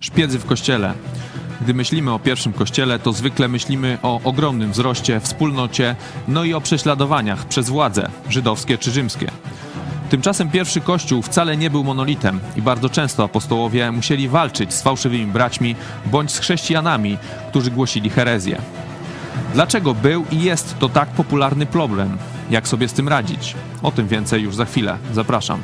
Szpiedzy w kościele. Gdy myślimy o pierwszym kościele, to zwykle myślimy o ogromnym wzroście, wspólnocie, no i o prześladowaniach przez władze, żydowskie czy rzymskie. Tymczasem pierwszy kościół wcale nie był monolitem i bardzo często apostołowie musieli walczyć z fałszywymi braćmi bądź z chrześcijanami, którzy głosili herezję. Dlaczego był i jest to tak popularny problem? Jak sobie z tym radzić? O tym więcej już za chwilę. Zapraszam.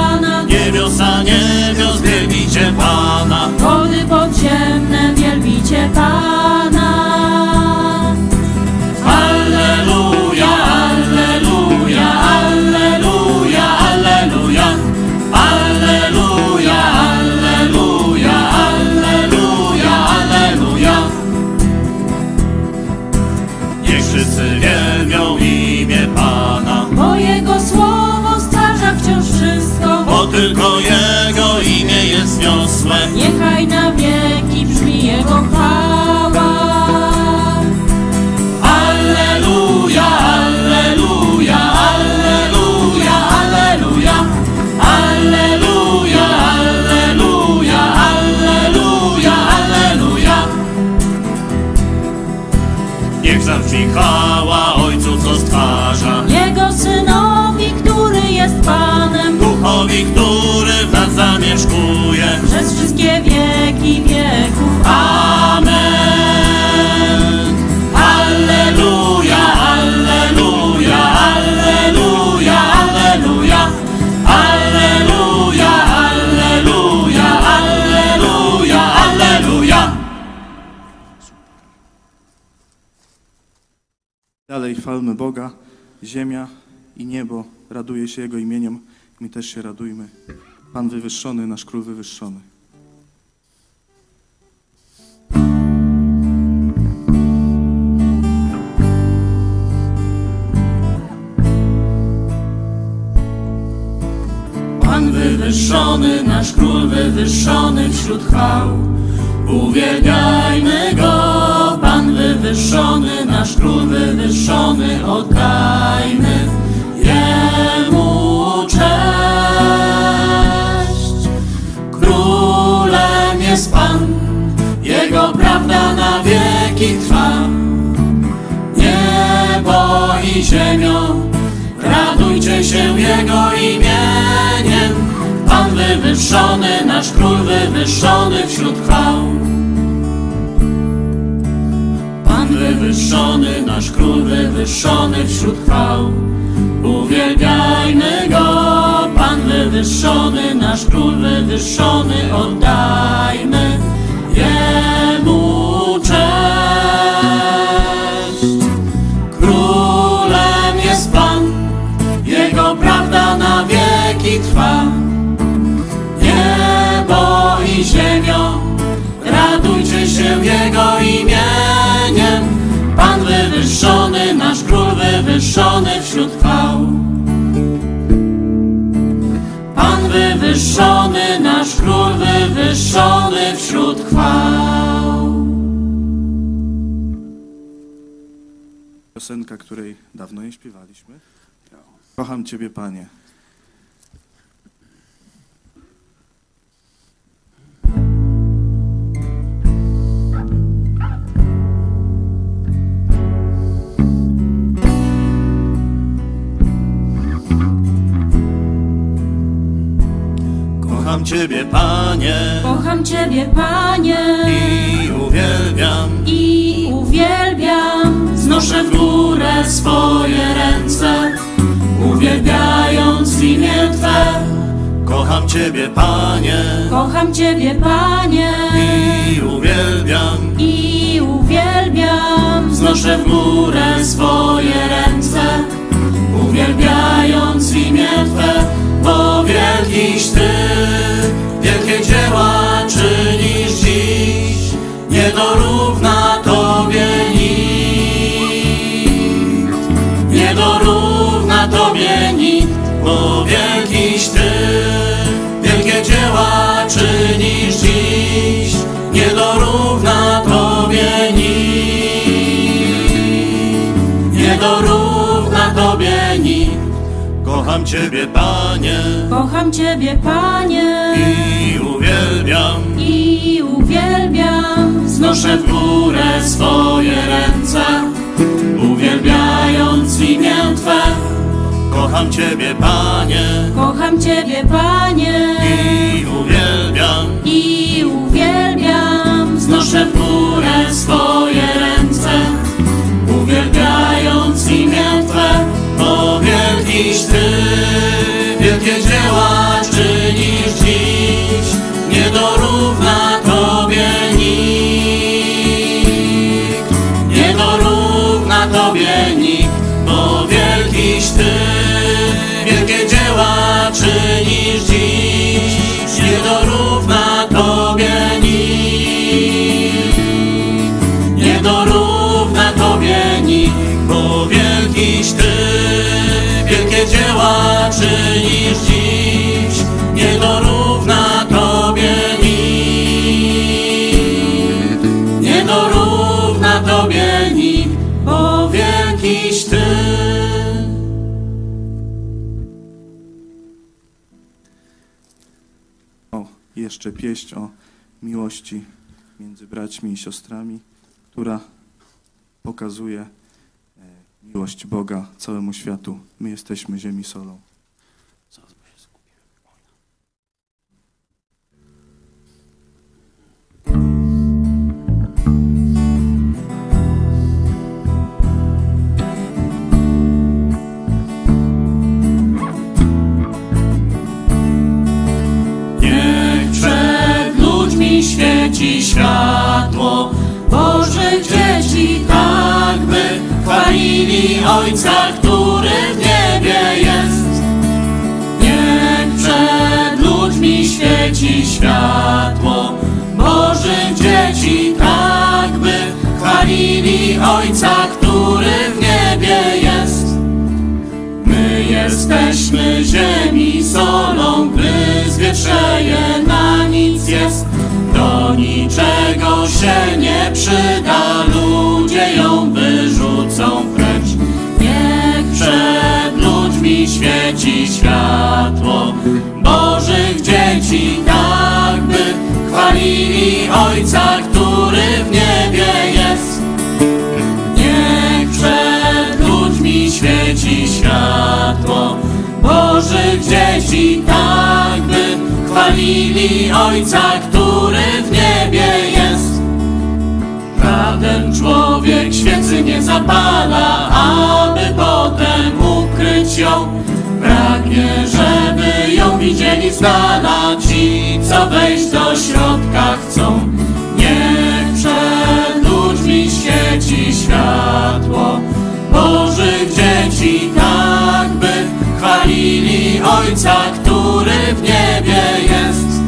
Pana. Niebiosa niebios wielbicie Pana. Wody podziemne wielbicie Pana. Niechaj na wieki brzmi Jego chwała. Zamieszkuje. przez wszystkie wieki wieków. Amen. Alleluja, alleluja, alleluja, alleluja. Alleluja, alleluja, alleluja, alleluja. Dalej chwalmy Boga, ziemia i niebo raduje się Jego imieniem, my też się radujmy. Pan wywyższony, nasz król wywyższony. Pan wywyższony, nasz król wywyższony wśród chwał. Uwielbiajmy go, Pan wywyższony, nasz król wywyższony, oddajmy ziemią, radujcie się Jego imieniem. Pan wywyższony, nasz król wywyższony wśród chwał. Pan wywyższony, nasz król wywyższony wśród chwał. Uwielbiajmy go, Pan wywyższony, nasz król wywyższony, oddajmy Jemu radujcie się Jego imieniem. Pan wywyższony, nasz król wywyższony wśród chwał. Pan wywyższony, nasz król wywyższony wśród chwał. Piosenka, której dawno nie śpiewaliśmy. Kocham Ciebie, Panie. Kocham Ciebie, Panie, Kocham Ciebie, Panie, i uwielbiam. i uwielbiam. Znoszę w górę swoje ręce, uwielbiając imię Twe. Kocham Ciebie, Panie, Kocham Ciebie, Panie, i uwielbiam. i uwielbiam. Znoszę w górę swoje ręce, uwielbiając imię Twe, bo wielkiś Ty, wielkie dzieła czynisz dziś, nie dorówna Kocham Ciebie, Panie, Kocham Ciebie, Panie, i uwielbiam. i uwielbiam. Znoszę w górę swoje ręce, uwielbiając imię Twe. Kocham Ciebie, Panie, Kocham Ciebie, Panie, i uwielbiam. i uwielbiam. Znoszę w górę swoje ręce, uwielbiając imię Twe, Ty, wielkie dzieła czynisz dziś, nie dorówna Tobie nikt, nie dorówna Tobie nikt, bo wielkiś Ty, wielkie dzieła czynisz dziś, nie dorówna Tobie nikt. Nie dorówna Tobie nikt, bo wielkiś Ty, wielkie dzieła czynisz dziś. Nie dorówna Tobie nikt, nie dorówna Tobie nikt, bo wielkiś Ty. O, jeszcze pieśń o miłości między braćmi i siostrami, która pokazuje miłość Boga całemu światu. My jesteśmy ziemi solą. Świeci światło chwalili Ojca, który w niebie jest. Niech przed ludźmi świeci światło Bożych dzieci, tak by chwalili Ojca, który w niebie jest. My jesteśmy ziemi solą, gdy zwietrzeje na nic jest. Do niczego się nie przyda, ludzie ją wyrzucą precz. Niech przed ludźmi świeci światło Bożych dzieci, tak by chwalili Ojca, który w niebie jest. Niech przed ludźmi świeci światło Bożych dzieci, tak by chwalili Ojca, który w niebie jest. Żaden człowiek świecy nie zapala, aby potem ukryć ją. Pragnie, żeby ją widzieli z dala ci, co wejść do środka chcą. Niech przed ludźmi świeci światło Bożych dzieci, by chwalili Ojca, który w niebie jest.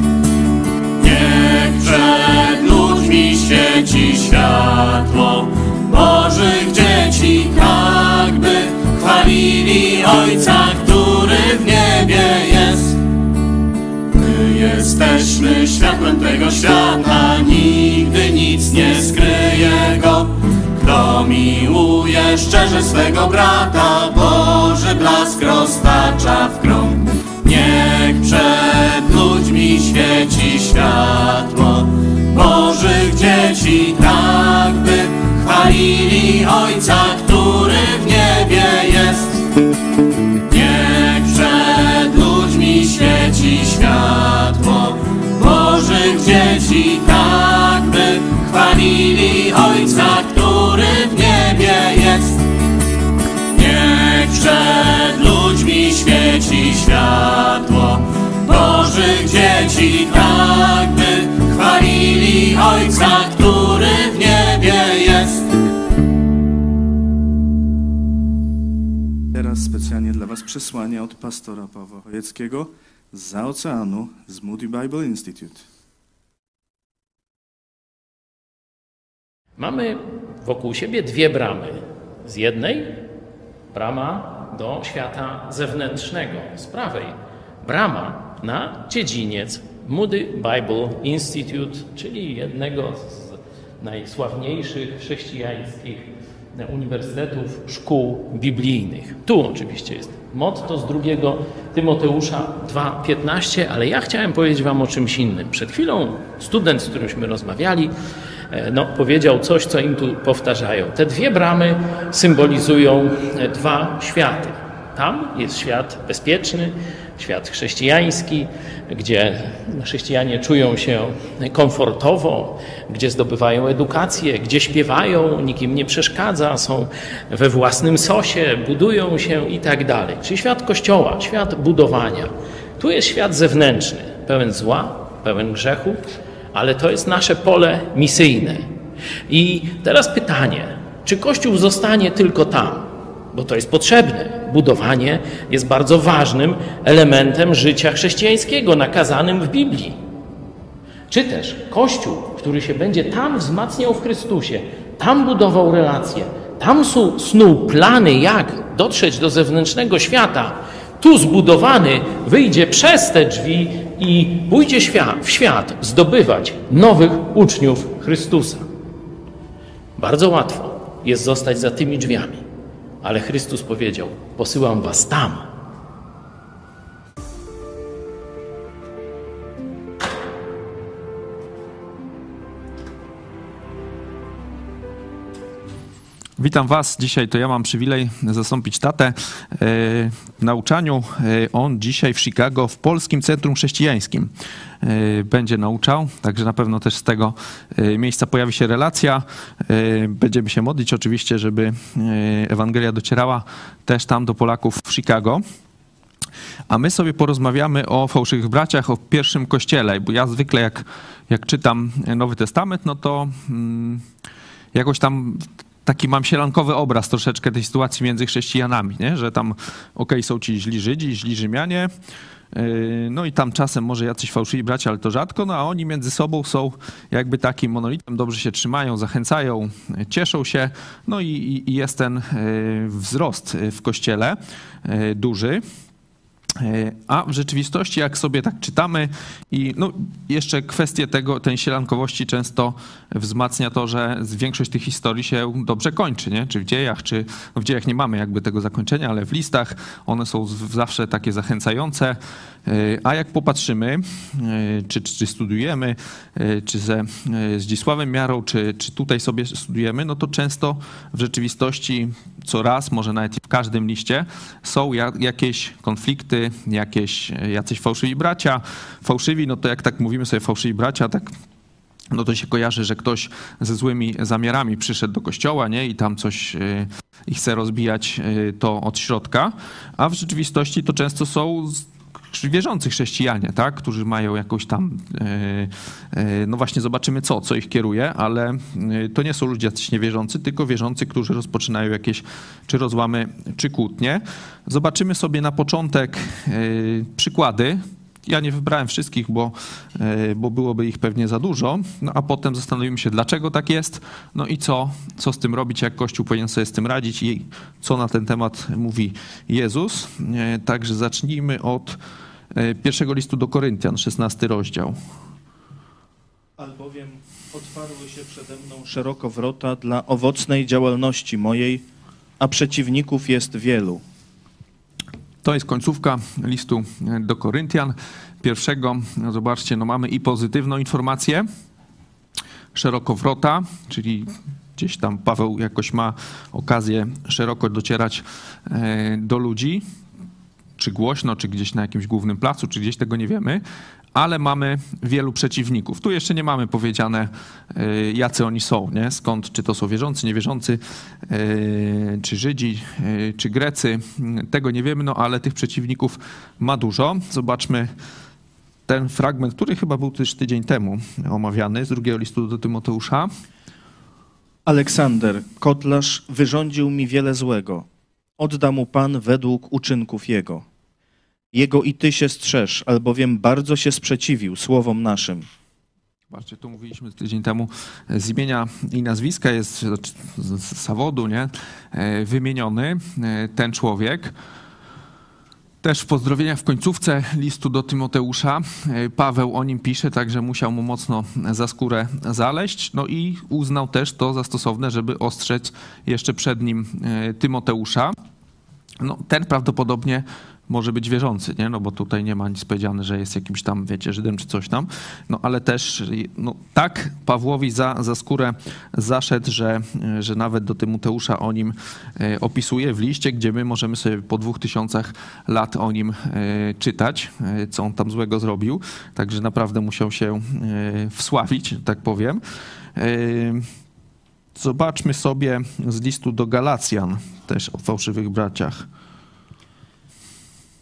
Niech przed ludźmi świeci światło Bożych dzieci, tak by chwalili Ojca, który w niebie jest. My jesteśmy światłem tego świata, nigdy nic nie skryje go. Kto miłuje szczerze swego brata, Boży blask roztacza w krąg. Niech przed ludźmi świeci światło Bożych dzieci, tak by chwalili Ojca, który w niebie jest. Niech przed ludźmi świeci światło Bożych dzieci, tak by chwalili Ojca, jest. Niech przed ludźmi świeci światło Bożych dzieci, tak by chwalili Ojca, który w niebie jest. Teraz specjalnie dla Was przesłanie od pastora Pawła Chojeckiego z oceanu z Moody Bible Institute. Mamy wokół siebie dwie bramy. Z jednej brama do świata zewnętrznego, z prawej brama na dziedziniec Moody Bible Institute, czyli jednego z najsławniejszych chrześcijańskich uniwersytetów, szkół biblijnych. Tu oczywiście jest motto z drugiego Tymoteusza 2,15, ale ja chciałem powiedzieć Wam o czymś innym. Przed chwilą student, z którymśmy rozmawiali, no, powiedział coś, co im tu powtarzają. Te dwie bramy symbolizują e, dwa światy. Tam jest świat bezpieczny, świat chrześcijański, gdzie chrześcijanie czują się komfortowo, gdzie zdobywają edukację, gdzie śpiewają, nikim nie przeszkadza, są we własnym sosie, budują się i tak dalej. Czyli świat kościoła, świat budowania. Tu jest świat zewnętrzny, pełen zła, pełen grzechu, ale to jest nasze pole misyjne. I teraz pytanie, czy Kościół zostanie tylko tam? bo to jest potrzebne. Budowanie jest bardzo ważnym elementem życia chrześcijańskiego, nakazanym w Biblii. Czy też Kościół, który się będzie tam wzmacniał w Chrystusie, tam budował relacje, tam snuł plany, jak dotrzeć do zewnętrznego świata, tu zbudowany wyjdzie przez te drzwi i pójdzie w świat zdobywać nowych uczniów Chrystusa. Bardzo łatwo jest zostać za tymi drzwiami. Ale Chrystus powiedział: Posyłam was tam. Witam Was. Dzisiaj to ja mam przywilej zastąpić tatę e, w nauczaniu. E, on dzisiaj w Chicago w Polskim Centrum Chrześcijańskim e, będzie nauczał, także na pewno też z tego miejsca pojawi się relacja. Będziemy się modlić oczywiście, żeby Ewangelia docierała też tam do Polaków w Chicago. A my sobie porozmawiamy o fałszywych braciach, o pierwszym kościele, bo ja zwykle jak, jak czytam Nowy Testament, no to mm, jakoś tam taki mam sielankowy obraz troszeczkę tej sytuacji między chrześcijanami, nie? że tam okej, okay, są ci źli Żydzi, źli Rzymianie, yy, no i tam czasem może jacyś fałszywi bracia, ale to rzadko, no a oni między sobą są jakby takim monolitem, dobrze się trzymają, zachęcają, cieszą się, no i, i jest ten yy, wzrost w kościele yy, duży. E, a w rzeczywistości, jak sobie tak czytamy, i no jeszcze kwestie tego, tej sielankowości często wzmacnia to, że większość tych historii się dobrze kończy, nie? czy w dziejach, czy no w dziejach nie mamy jakby tego zakończenia, ale w listach one są zawsze takie zachęcające. E, a jak popatrzymy, e, czy, czy studujemy, czy ze Zdzisławem Miarą, czy, czy tutaj sobie studujemy, no to często w rzeczywistości co raz, może nawet w każdym liście, są jakieś konflikty, jakieś, jacyś fałszywi bracia. Fałszywi, no to jak tak mówimy sobie fałszywi bracia, tak no to się kojarzy, że ktoś ze złymi zamiarami przyszedł do kościoła, nie? I tam coś e, i chce rozbijać e, to od środka, a w rzeczywistości to często są wierzący chrześcijanie, tak, którzy mają jakąś tam, e, e, no właśnie zobaczymy co, co ich kieruje, ale e, to nie są ludzie niewierzący, tylko wierzący, którzy rozpoczynają jakieś czy rozłamy, czy kłótnie. Zobaczymy sobie na początek przykłady, ja nie wybrałem wszystkich, bo, bo byłoby ich pewnie za dużo, no a potem zastanowimy się, dlaczego tak jest, no i co, co z tym robić, jak Kościół powinien sobie z tym radzić i co na ten temat mówi Jezus. Także zacznijmy od pierwszego listu do Koryntian, 16 rozdział. Albowiem Otwarły się przede mną szeroko wrota dla owocnej działalności mojej, a przeciwników jest wielu. To jest końcówka listu do Koryntian. Pierwszego, no zobaczcie, no mamy i pozytywną informację, szerokowrota, czyli gdzieś tam Paweł jakoś ma okazję szeroko docierać e, do ludzi, czy głośno, czy gdzieś na jakimś głównym placu, czy gdzieś tego nie wiemy, ale mamy wielu przeciwników. Tu jeszcze nie mamy powiedziane, e, jacy oni są, nie? skąd, czy to są wierzący, niewierzący, e, czy Żydzi, e, czy Grecy. Tego nie wiemy, no ale tych przeciwników ma dużo. Zobaczmy ten fragment, który chyba był też tydzień temu omawiany z drugiego listu do Tymoteusza. Aleksander, kotlarz, wyrządził mi wiele złego. Odda mu Pan według uczynków jego. Jego i ty się strzeż, albowiem bardzo się sprzeciwił słowom naszym. Zobaczcie, tu mówiliśmy tydzień temu z imienia i nazwiska jest z zawodu, nie? E, Wymieniony e, ten człowiek. Też w pozdrowieniach w końcówce listu do Tymoteusza e, Paweł o nim pisze, także musiał mu mocno za skórę zaleść. No i uznał też to za stosowne, żeby ostrzec jeszcze przed nim e, Tymoteusza. No, ten prawdopodobnie może być wierzący, nie? No bo tutaj nie ma nic powiedziane, że jest jakimś tam, wiecie, Żydem czy coś tam. No ale też no, tak Pawłowi za, za skórę zaszedł, że, że nawet do Tymoteusza o nim e, opisuje w liście, gdzie my możemy sobie po dwóch tysiącach lat o nim e, czytać, e, co on tam złego zrobił. Także naprawdę musiał się wsławić, tak powiem. Zobaczmy sobie z listu do Galacjan, też o fałszywych braciach.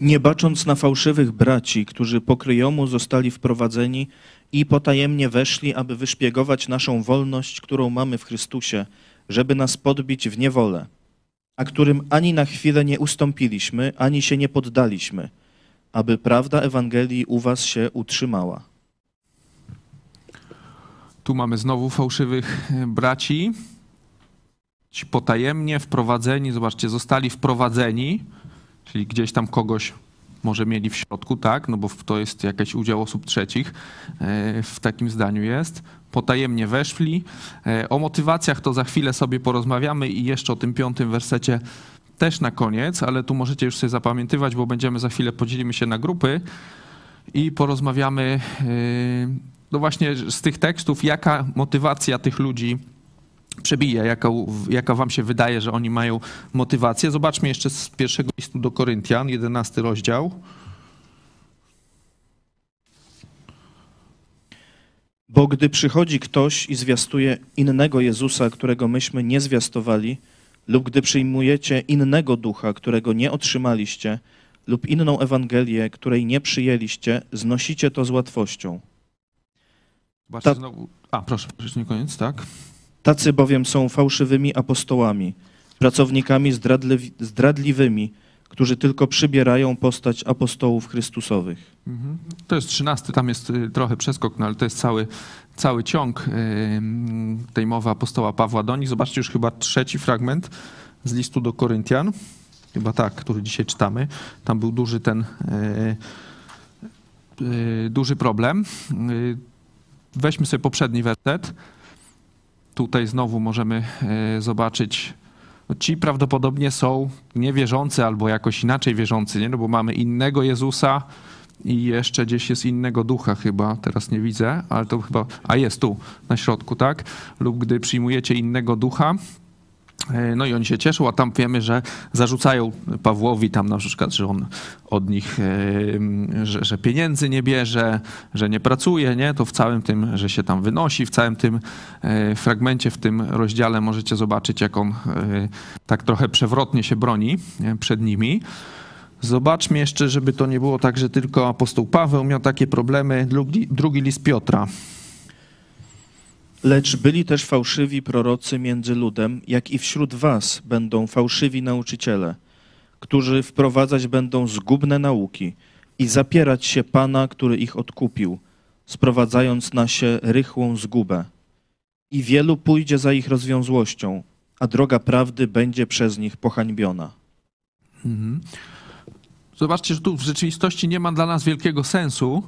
Nie bacząc na fałszywych braci, którzy po kryjomu zostali wprowadzeni i potajemnie weszli, aby wyszpiegować naszą wolność, którą mamy w Chrystusie, żeby nas podbić w niewolę, a którym ani na chwilę nie ustąpiliśmy, ani się nie poddaliśmy, aby prawda Ewangelii u was się utrzymała. Tu mamy znowu fałszywych e, braci. Ci potajemnie wprowadzeni, zobaczcie, zostali wprowadzeni, czyli gdzieś tam kogoś może mieli w środku, tak, no bo to jest jakiś udział osób trzecich e, w takim zdaniu jest. Potajemnie weszli. E, O motywacjach to za chwilę sobie porozmawiamy i jeszcze o tym piątym wersecie też na koniec, ale tu możecie już sobie zapamiętywać, bo będziemy za chwilę, podzielimy się na grupy i porozmawiamy yy, no właśnie z tych tekstów, jaka motywacja tych ludzi przebija, jaka, jaka wam się wydaje, że oni mają motywację. Zobaczmy jeszcze z pierwszego listu do Koryntian, 11 rozdział. Bo gdy przychodzi ktoś i zwiastuje innego Jezusa, którego myśmy nie zwiastowali, lub gdy przyjmujecie innego ducha, którego nie otrzymaliście, lub inną Ewangelię, której nie przyjęliście, znosicie to z łatwością. Zobaczcie Ta- znowu. A, proszę, jeszcze nie koniec, tak? Tacy bowiem są fałszywymi apostołami, pracownikami zdradliwymi, którzy tylko przybierają postać apostołów Chrystusowych. Mhm. To jest 13, tam jest y, trochę przeskok, no ale to jest cały, cały ciąg tej mowy apostoła Pawła do nich. Zobaczcie już chyba trzeci fragment z listu do Koryntian. Chyba tak, który dzisiaj czytamy. Tam był duży ten y, y, duży problem. Weźmy sobie poprzedni werset. Tutaj znowu możemy y, zobaczyć no ci prawdopodobnie są niewierzący albo jakoś inaczej wierzący, nie? No bo mamy innego Jezusa i jeszcze gdzieś jest innego ducha chyba, teraz nie widzę, ale to chyba, a jest tu, na środku, tak? Lub gdy przyjmujecie innego ducha, e, no i oni się cieszą, a tam wiemy, że zarzucają Pawłowi tam na przykład, że on od nich, e, że, że pieniędzy nie bierze, że nie pracuje, nie? To w całym tym, że się tam wynosi, w całym tym e, fragmencie, w tym rozdziale możecie zobaczyć, jak on e, tak trochę przewrotnie się broni e, przed nimi. Zobaczmy jeszcze, żeby to nie było tak, że tylko apostoł Paweł miał takie problemy. Drugi, drugi list Piotra. Lecz byli też fałszywi prorocy między ludem, jak i wśród was będą fałszywi nauczyciele, którzy wprowadzać będą zgubne nauki i zapierać się Pana, który ich odkupił, sprowadzając na się rychłą zgubę. I wielu pójdzie za ich rozwiązłością, a droga prawdy będzie przez nich pohańbiona. Mhm. Zobaczcie, że tu w rzeczywistości nie ma dla nas wielkiego sensu,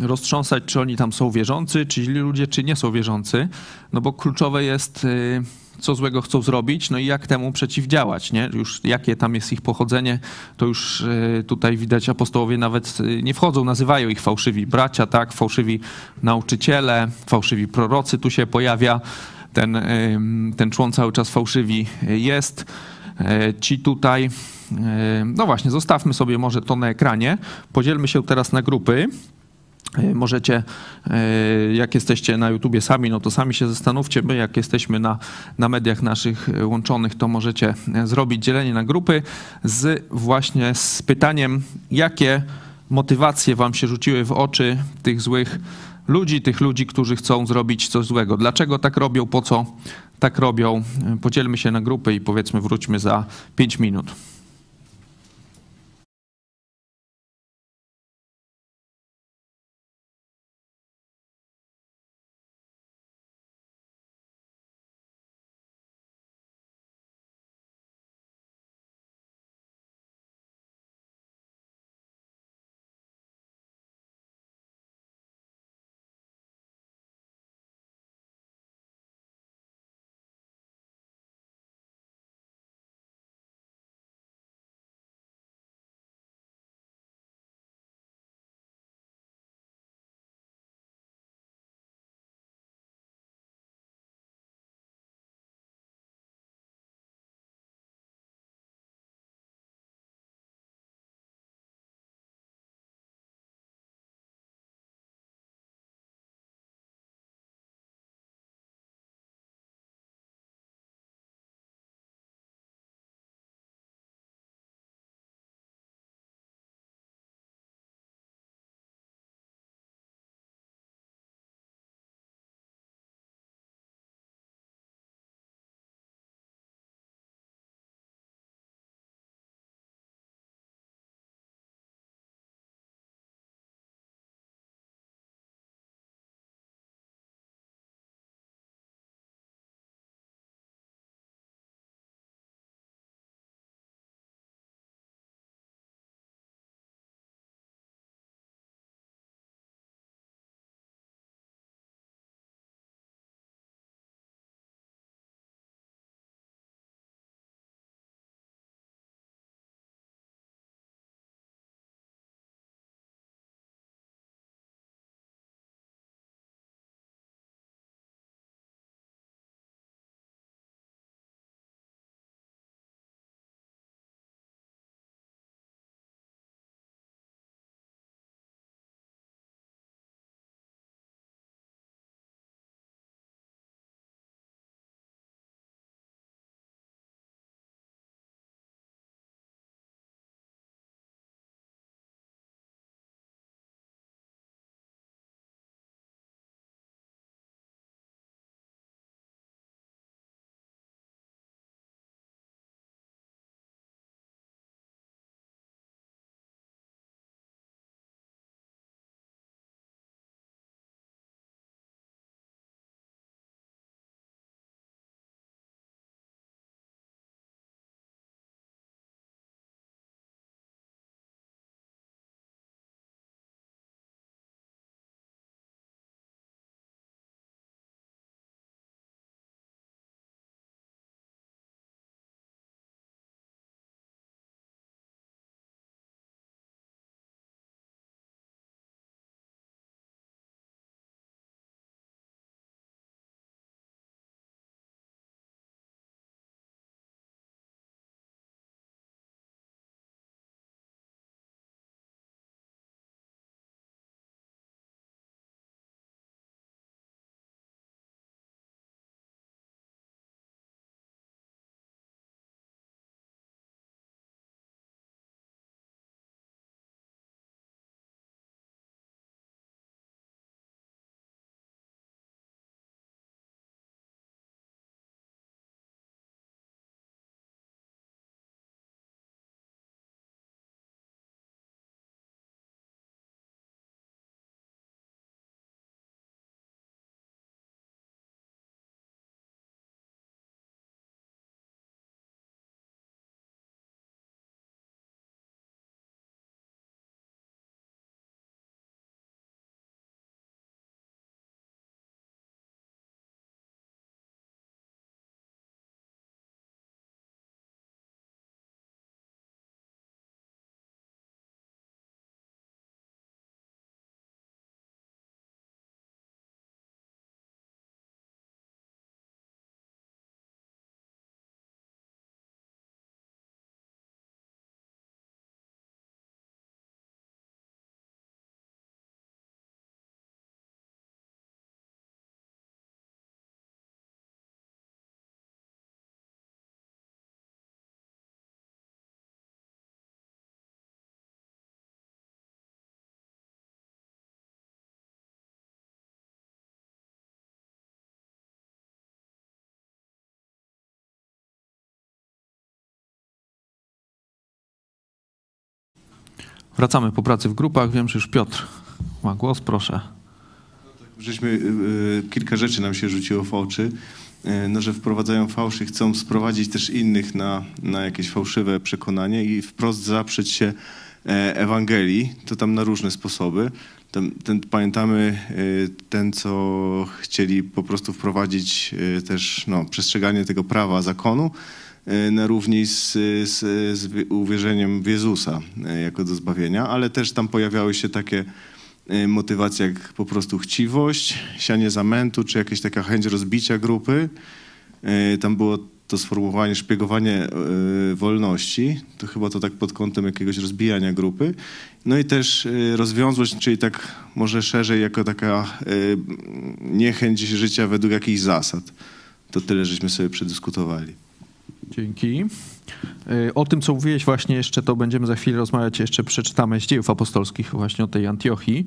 roztrząsać, czy oni tam są wierzący, czy źli ludzie, czy nie są wierzący, no bo kluczowe jest, y, co złego chcą zrobić, no i jak temu przeciwdziałać, nie? Już jakie tam jest ich pochodzenie, to już y, tutaj widać apostołowie nawet y, nie wchodzą, nazywają ich fałszywi bracia, tak, fałszywi nauczyciele, fałszywi prorocy, tu się pojawia ten, ten człon cały czas fałszywi jest. Ci tutaj, no właśnie, zostawmy sobie może to na ekranie. Podzielmy się teraz na grupy. E, Możecie, e, jak jesteście na YouTubie sami, no to sami się zastanówcie. My, jak jesteśmy na, na mediach naszych e, łączonych, to możecie zrobić dzielenie na grupy z właśnie z pytaniem, jakie motywacje wam się rzuciły w oczy tych złych ludzi, tych ludzi, którzy chcą zrobić coś złego. Dlaczego tak robią, po co tak robią? Podzielmy się na grupy i powiedzmy wróćmy za 5 minut. Wracamy po pracy w grupach. Wiem, że już Piotr ma głos, proszę. Żeśmy, y, y, kilka rzeczy nam się rzuciło w oczy, y, no, że wprowadzają fałsz chcą sprowadzić też innych na, na jakieś fałszywe przekonanie i wprost zaprzeć się e, Ewangelii, to tam na różne sposoby. Ten, ten, pamiętamy ten, co chcieli po prostu wprowadzić też no, przestrzeganie tego prawa, zakonu, na równi z, z, z uwierzeniem w Jezusa y, jako do zbawienia, ale też tam pojawiały się takie y, motywacje jak po prostu chciwość, sianie zamętu, czy jakaś taka chęć rozbicia grupy. Tam było to sformułowanie szpiegowanie wolności, to chyba to tak pod kątem jakiegoś rozbijania grupy. No i też rozwiązłość, czyli tak może szerzej jako taka niechęć życia według jakichś zasad. To tyle, żeśmy sobie przedyskutowali. Dzięki. Y, O tym, co mówiłeś właśnie jeszcze, to będziemy za chwilę rozmawiać, jeszcze przeczytamy z dziejów apostolskich właśnie o tej Antiochii.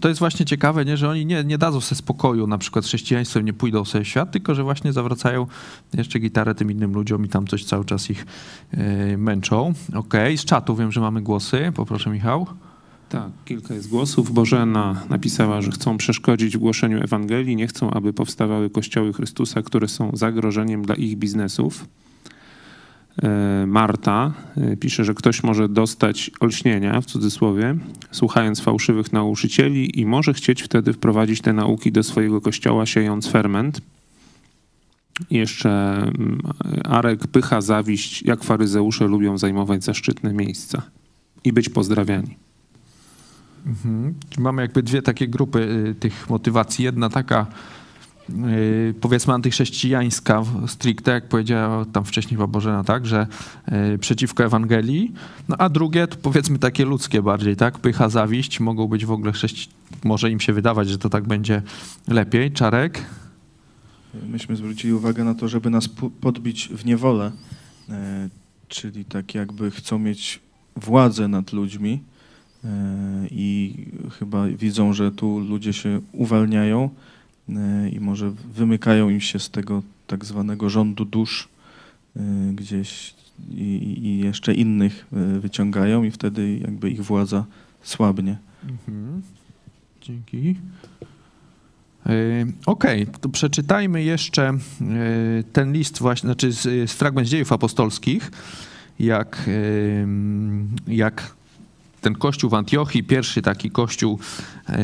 To jest właśnie ciekawe, nie, że oni nie, nie dadzą sobie spokoju, na przykład chrześcijaństwem nie pójdą sobie w świat, tylko że właśnie zawracają jeszcze gitarę tym innym ludziom i tam coś cały czas ich y, męczą. Okej, z czatu wiem, że mamy głosy. Poproszę Michał. Tak, kilka jest głosów. Bożena napisała, że chcą przeszkodzić w głoszeniu Ewangelii, nie chcą, aby powstawały kościoły Chrystusa, które są zagrożeniem dla ich biznesów. E, Marta e, pisze, że ktoś może dostać olśnienia, w cudzysłowie, słuchając fałszywych nauczycieli i może chcieć wtedy wprowadzić te nauki do swojego kościoła, siejąc ferment. Jeszcze mm, Arek, pycha, zawiść, jak faryzeusze lubią zajmować zaszczytne miejsca i być pozdrawiani. Mhm. Mamy jakby dwie takie grupy y, tych motywacji. Jedna taka y, powiedzmy antychrześcijańska stricte, jak powiedziała tam wcześniej Bożena, tak, że y, przeciwko Ewangelii, no a drugie to powiedzmy takie ludzkie bardziej, tak, pycha, zawiść, mogą być w ogóle chrześci... może im się wydawać, że to tak będzie lepiej. Czarek? Myśmy zwrócili uwagę na to, żeby nas podbić w niewolę, e, czyli tak jakby chcą mieć władzę nad ludźmi i chyba widzą, że tu ludzie się uwalniają e, i może wymykają im się z tego tak zwanego rządu dusz e, gdzieś i, i- jeszcze innych e, wyciągają i wtedy jakby ich władza słabnie. Mhm. Dzięki. Okej, to przeczytajmy jeszcze ten list właśnie, znaczy z, z fragment dziejów apostolskich, jak, jak ten kościół w Antiochii, pierwszy taki kościół yy,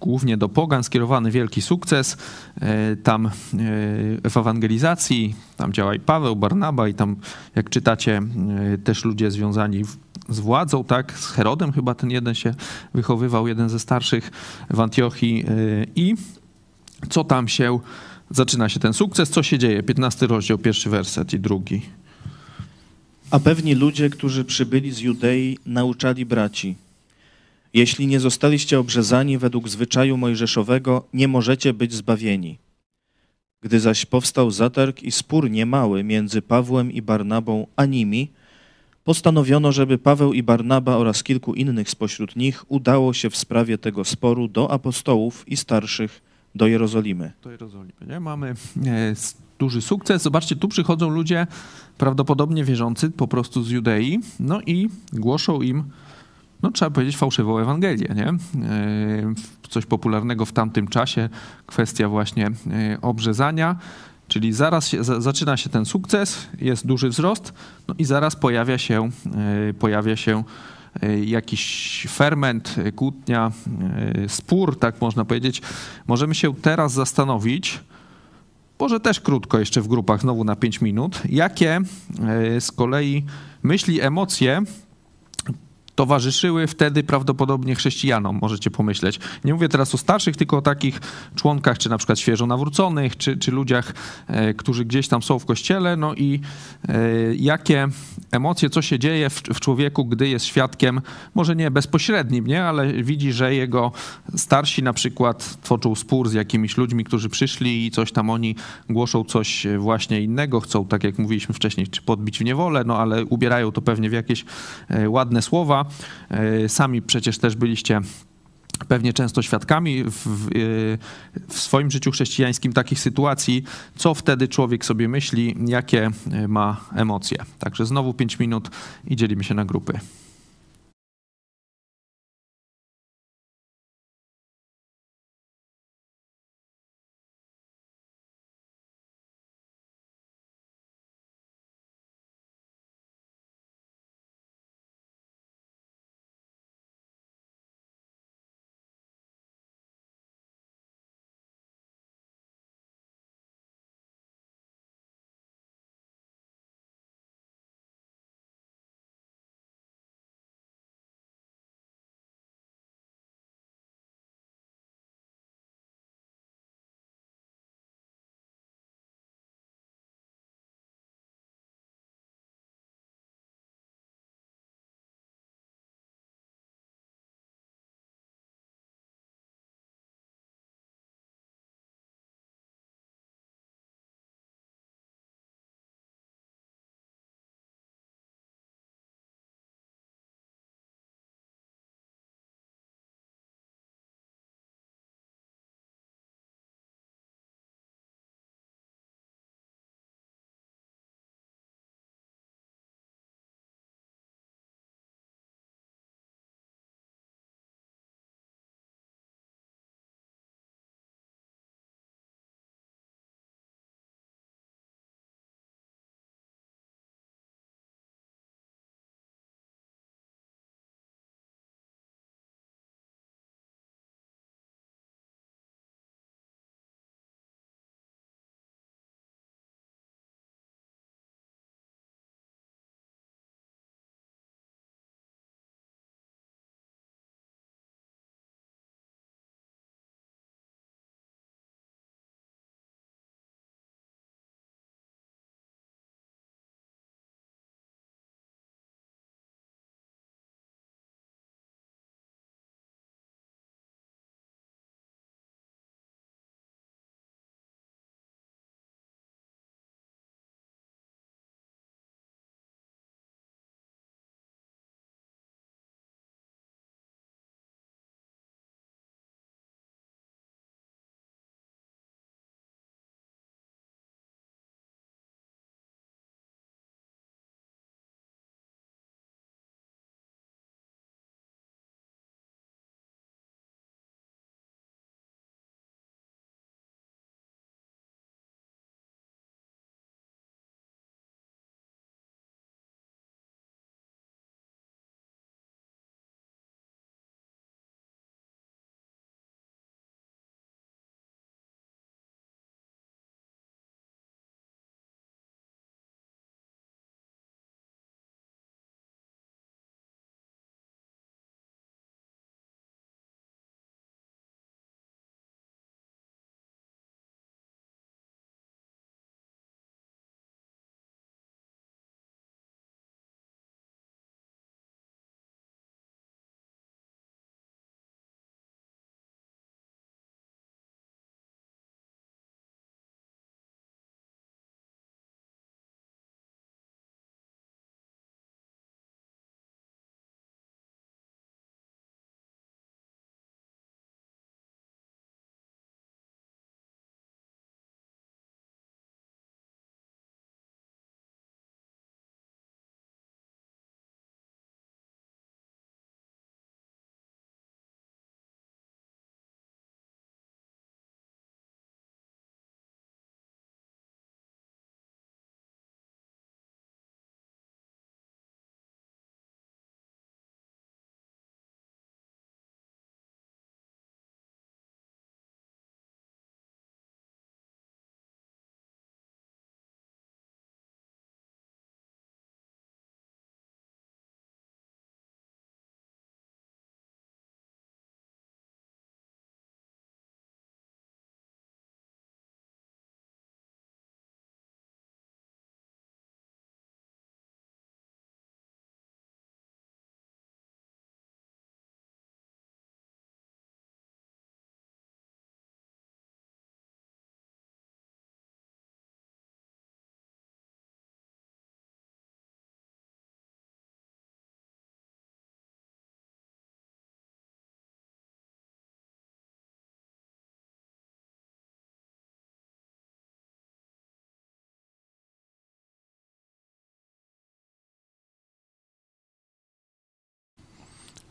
głównie do pogan skierowany, wielki sukces. Yy, Tam yy, w ewangelizacji, tam działa i Paweł, Barnaba i tam, jak czytacie, też ludzie związani z władzą, tak, z Herodem chyba ten jeden się wychowywał, jeden ze starszych w Antiochii i co tam się, zaczyna się ten sukces, co się dzieje? 15 rozdział, pierwszy werset i drugi. A pewni ludzie, którzy przybyli z Judei, nauczali braci. Jeśli nie zostaliście obrzezani według zwyczaju mojżeszowego, nie możecie być zbawieni. Gdy zaś powstał zatarg i spór niemały między Pawłem i Barnabą a nimi, postanowiono, żeby Paweł i Barnaba oraz kilku innych spośród nich udało się w sprawie tego sporu do apostołów i starszych do Jerozolimy. Do Jerozolimy, nie? Mamy e, duży sukces. Zobaczcie, tu przychodzą ludzie prawdopodobnie wierzący po prostu z Judei, no i głoszą im, no trzeba powiedzieć, fałszywą Ewangelię, nie? E, Coś popularnego w tamtym czasie, kwestia właśnie e, obrzezania, czyli zaraz się, za, zaczyna się ten sukces, jest duży wzrost, no i zaraz pojawia się, e, pojawia się jakiś ferment, kłótnia, spór, tak można powiedzieć. Możemy się teraz zastanowić, może też krótko jeszcze w grupach, znowu na 5 minut, jakie e, z kolei myśli, emocje towarzyszyły wtedy prawdopodobnie chrześcijanom, możecie pomyśleć. Nie mówię teraz o starszych, tylko o takich członkach, czy na przykład świeżo nawróconych, czy, czy ludziach, e, którzy gdzieś tam są w kościele, no i e, jakie emocje, co się dzieje w, w człowieku, gdy jest świadkiem, może nie bezpośrednim, nie, ale widzi, że jego starsi na przykład toczą spór z jakimiś ludźmi, którzy przyszli i coś tam oni głoszą coś właśnie innego, chcą, tak jak mówiliśmy wcześniej, czy podbić w niewolę, no ale ubierają to pewnie w jakieś e, ładne słowa. E, Sami przecież też byliście pewnie często świadkami w, e, w swoim życiu chrześcijańskim takich sytuacji, co wtedy człowiek sobie myśli, jakie e, ma emocje. Także znowu 5 minut i dzielimy się na grupy.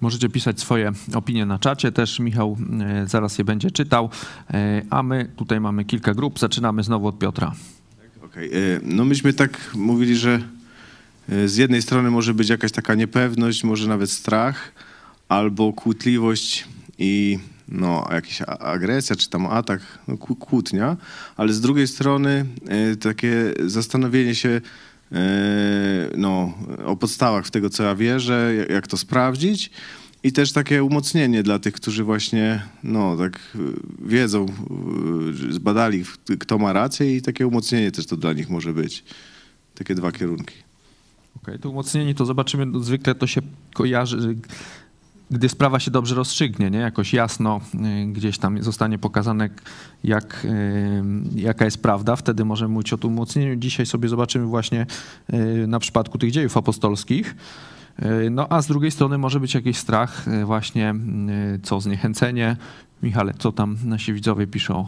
Możecie pisać swoje opinie na czacie, też Michał e, zaraz je będzie czytał, e, a my tutaj mamy kilka grup. Zaczynamy znowu od Piotra. Okej, e, no myśmy tak mówili, że z jednej strony może być jakaś taka niepewność, może nawet strach, albo kłótliwość i no, jakaś agresja, czy tam atak, no, kłó- kłótnia, ale z drugiej strony takie zastanowienie się no, o podstawach tego, co ja wierzę, jak- to sprawdzić i też takie umocnienie dla tych, którzy właśnie no, tak e, wiedzą, e, zbadali, kto ma rację i takie umocnienie też to dla nich może być. Takie dwa kierunki. Okej, to umocnienie to zobaczymy, zwykle to się kojarzy, gdy sprawa się dobrze rozstrzygnie, nie? jakoś jasno y, gdzieś tam zostanie pokazane, jak, y, jaka jest prawda, wtedy możemy mówić o tym umocnieniu. Dzisiaj sobie zobaczymy właśnie y, na przypadku tych dziejów apostolskich. No a z drugiej strony może być jakiś strach, właśnie co zniechęcenie. Michale, co tam nasi widzowie piszą?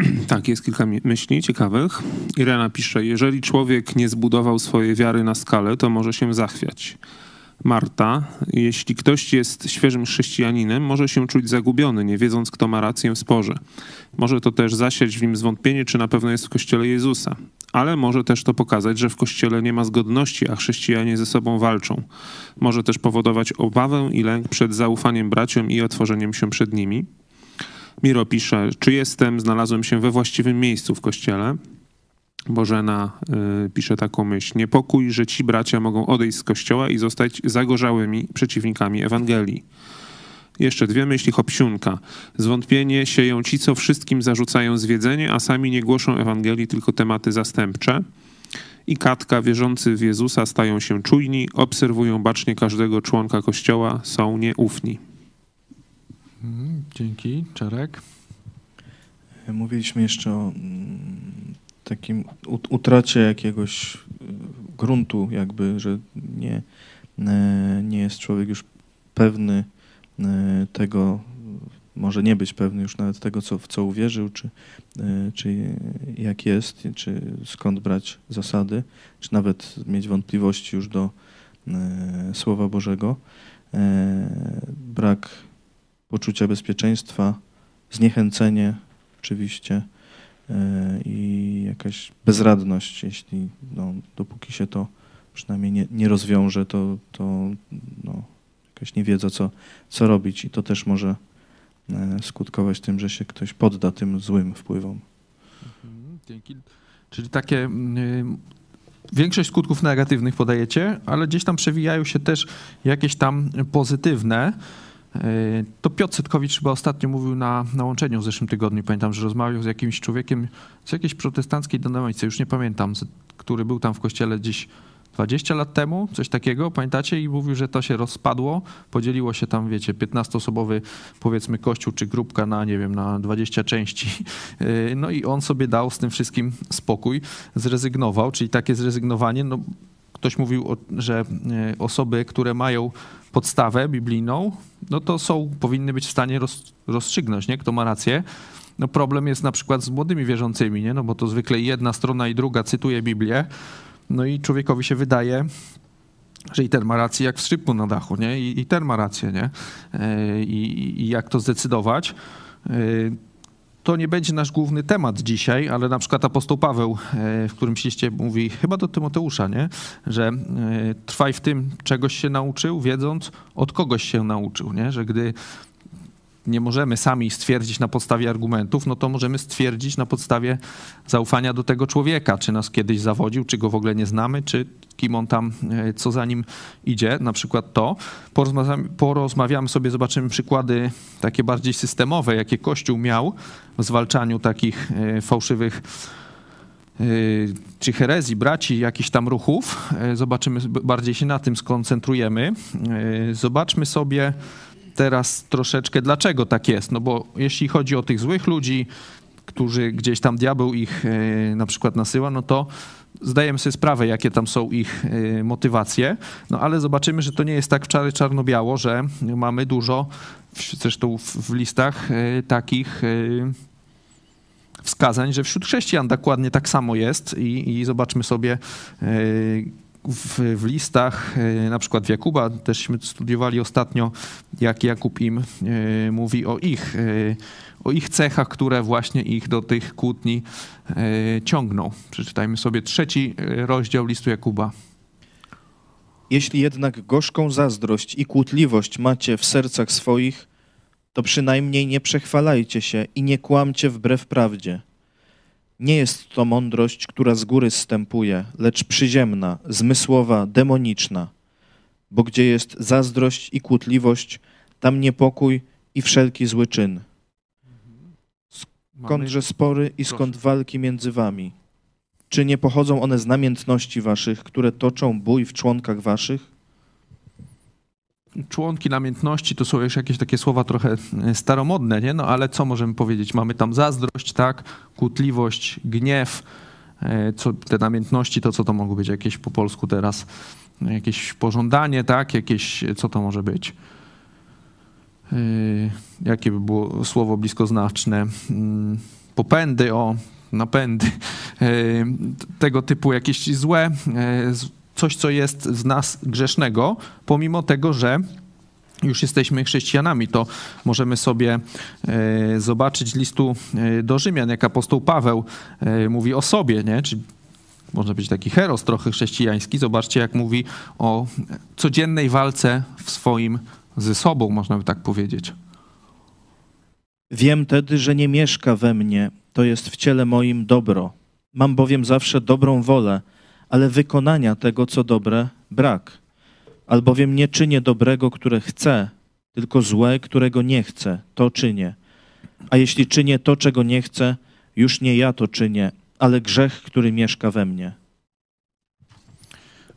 Tak, jest kilka myśli ciekawych. Irena pisze, jeżeli człowiek nie zbudował swojej wiary na skalę, to może się zachwiać. Marta, jeśli ktoś jest świeżym chrześcijaninem, może się czuć zagubiony, nie wiedząc, kto ma rację w sporze. Może to też zasiać w nim zwątpienie, czy na pewno jest w kościele Jezusa. Ale może też to pokazać, że w kościele nie ma zgodności, a chrześcijanie ze sobą walczą. Może też powodować obawę i lęk przed zaufaniem braciom i otworzeniem się przed nimi. Miro pisze, czy jestem, znalazłem się we właściwym miejscu w kościele. Bożena y, pisze taką myśl. Niepokój, że ci bracia mogą odejść z kościoła i zostać zagorzałymi przeciwnikami Ewangelii. Jeszcze dwie myśli Hopsiunka. Zwątpienie sieją ci, co wszystkim zarzucają zwiedzenie, a sami nie głoszą Ewangelii, tylko tematy zastępcze. I Katka, wierzący w Jezusa, stają się czujni, obserwują bacznie każdego członka kościoła, są nieufni. Mhm, Dzięki, Czerek. Mówiliśmy jeszcze o mm, takim ut- utracie jakiegoś y, gruntu, jakby, że nie, e, nie jest człowiek już pewny e, tego, może nie być pewny już nawet tego, co, w co uwierzył, czy, e, czy jak jest, czy skąd brać zasady, czy nawet mieć wątpliwości już do e, Słowa Bożego. E, Brak poczucia bezpieczeństwa, zniechęcenie oczywiście e, i jakaś bezradność, jeśli no, dopóki się to przynajmniej nie, nie rozwiąże, to, to no, jakaś niewiedza, co, co robić i to też może e, skutkować tym, że się ktoś podda tym złym wpływom. Mhm, Dzięki. Czyli takie mm, większość skutków negatywnych podajecie, ale gdzieś tam przewijają się też jakieś tam pozytywne. Yy, To Piotr Setkowicz chyba ostatnio mówił na, na łączeniu w zeszłym tygodniu. Pamiętam, że rozmawiał z jakimś człowiekiem z jakiejś protestanckiej denominacji, już nie pamiętam, który był tam w kościele gdzieś 20 lat temu, coś takiego, pamiętacie? I mówił, że to się rozpadło, podzieliło się tam, wiecie, 15-osobowy powiedzmy kościół czy grupka na, nie wiem, na 20 części. Yy, No i on sobie dał z tym wszystkim spokój, zrezygnował, czyli takie zrezygnowanie, no ktoś mówił, że e, osoby, które mają podstawę biblijną, no to są, powinny być w stanie roz, rozstrzygnąć, nie? Kto ma rację. No problem jest na przykład z młodymi wierzącymi, nie? No bo to zwykle jedna strona i druga cytuje Biblię, no i człowiekowi się wydaje, że i ten ma rację jak w szczypku na dachu, nie? I, i ten ma rację, nie? E, I, I jak to zdecydować? To nie będzie nasz główny temat dzisiaj, ale na przykład apostoł Paweł e, w którymś liście mówi, chyba do Tymoteusza, nie? że e, trwaj w tym, czegoś się nauczył, wiedząc, od kogoś się nauczył, nie? że gdy nie możemy sami stwierdzić na podstawie argumentów, no to możemy stwierdzić na podstawie zaufania do tego człowieka, czy nas kiedyś zawodził, czy go w ogóle nie znamy, czy kim on tam, e, co za nim idzie, na przykład to. Porozmawiamy, porozmawiamy sobie, zobaczymy przykłady takie bardziej systemowe, jakie Kościół miał w zwalczaniu takich e, fałszywych e, czy herezji, braci, jakichś tam ruchów. Zobaczymy, bardziej się na tym skoncentrujemy. Zobaczmy sobie teraz troszeczkę, dlaczego tak jest. No bo jeśli chodzi o tych złych ludzi, którzy gdzieś tam diabeł ich e, na przykład nasyła, no to zdajemy sobie sprawę, jakie tam są ich e, motywacje. No ale zobaczymy, że to nie jest tak czary czarno-biało, że mamy dużo, zresztą w, listach e, takich wskazań, że wśród chrześcijan dokładnie tak samo jest i, i zobaczmy sobie, w, w listach, e, na przykład w Jakuba, teżśmy studiowali ostatnio, jak Jakub im e, mówi o ich, e, o ich cechach, które właśnie ich do tych kłótni ciągną. Przeczytajmy sobie trzeci rozdział listu Jakuba. Jeśli jednak gorzką zazdrość i kłótliwość macie w sercach swoich, to przynajmniej nie przechwalajcie się i nie kłamcie wbrew prawdzie. Nie jest to mądrość, która z góry zstępuje, lecz przyziemna, zmysłowa, demoniczna. Bo gdzie jest zazdrość i kłótliwość, tam niepokój i wszelki zły czyn. Skądże spory i skąd walki między wami? Czy nie pochodzą one z namiętności waszych, które toczą bój w członkach waszych? Członki namiętności to są już jakieś takie słowa trochę e, staromodne, nie? No ale co możemy powiedzieć? Mamy tam zazdrość, tak? Kłótliwość, gniew, e, co, te namiętności, to co to mogą być? Jakieś po polsku teraz, jakieś pożądanie, tak? Jakieś, co to może być? E, jakie by było słowo bliskoznaczne? Mm, popędy, o, napędy. Tego typu jakieś złe, coś, co jest z nas grzesznego, pomimo tego, że już jesteśmy chrześcijanami, to możemy sobie e, zobaczyć listu e, do Rzymian, jak apostoł Paweł e, mówi o sobie, nie? Czyli może być taki heros trochę chrześcijański. Zobaczcie, jak mówi o codziennej walce w swoim ze sobą, można by tak powiedzieć. Wiem tedy, że nie mieszka we mnie, to jest w ciele moim dobro. Mam bowiem zawsze dobrą wolę, ale wykonania tego, co dobre, brak. Albowiem nie czynię dobrego, które chcę, tylko złe, którego nie chcę, to czynię. A jeśli czynię to, czego nie chcę, już nie ja to czynię, ale grzech, który mieszka we mnie.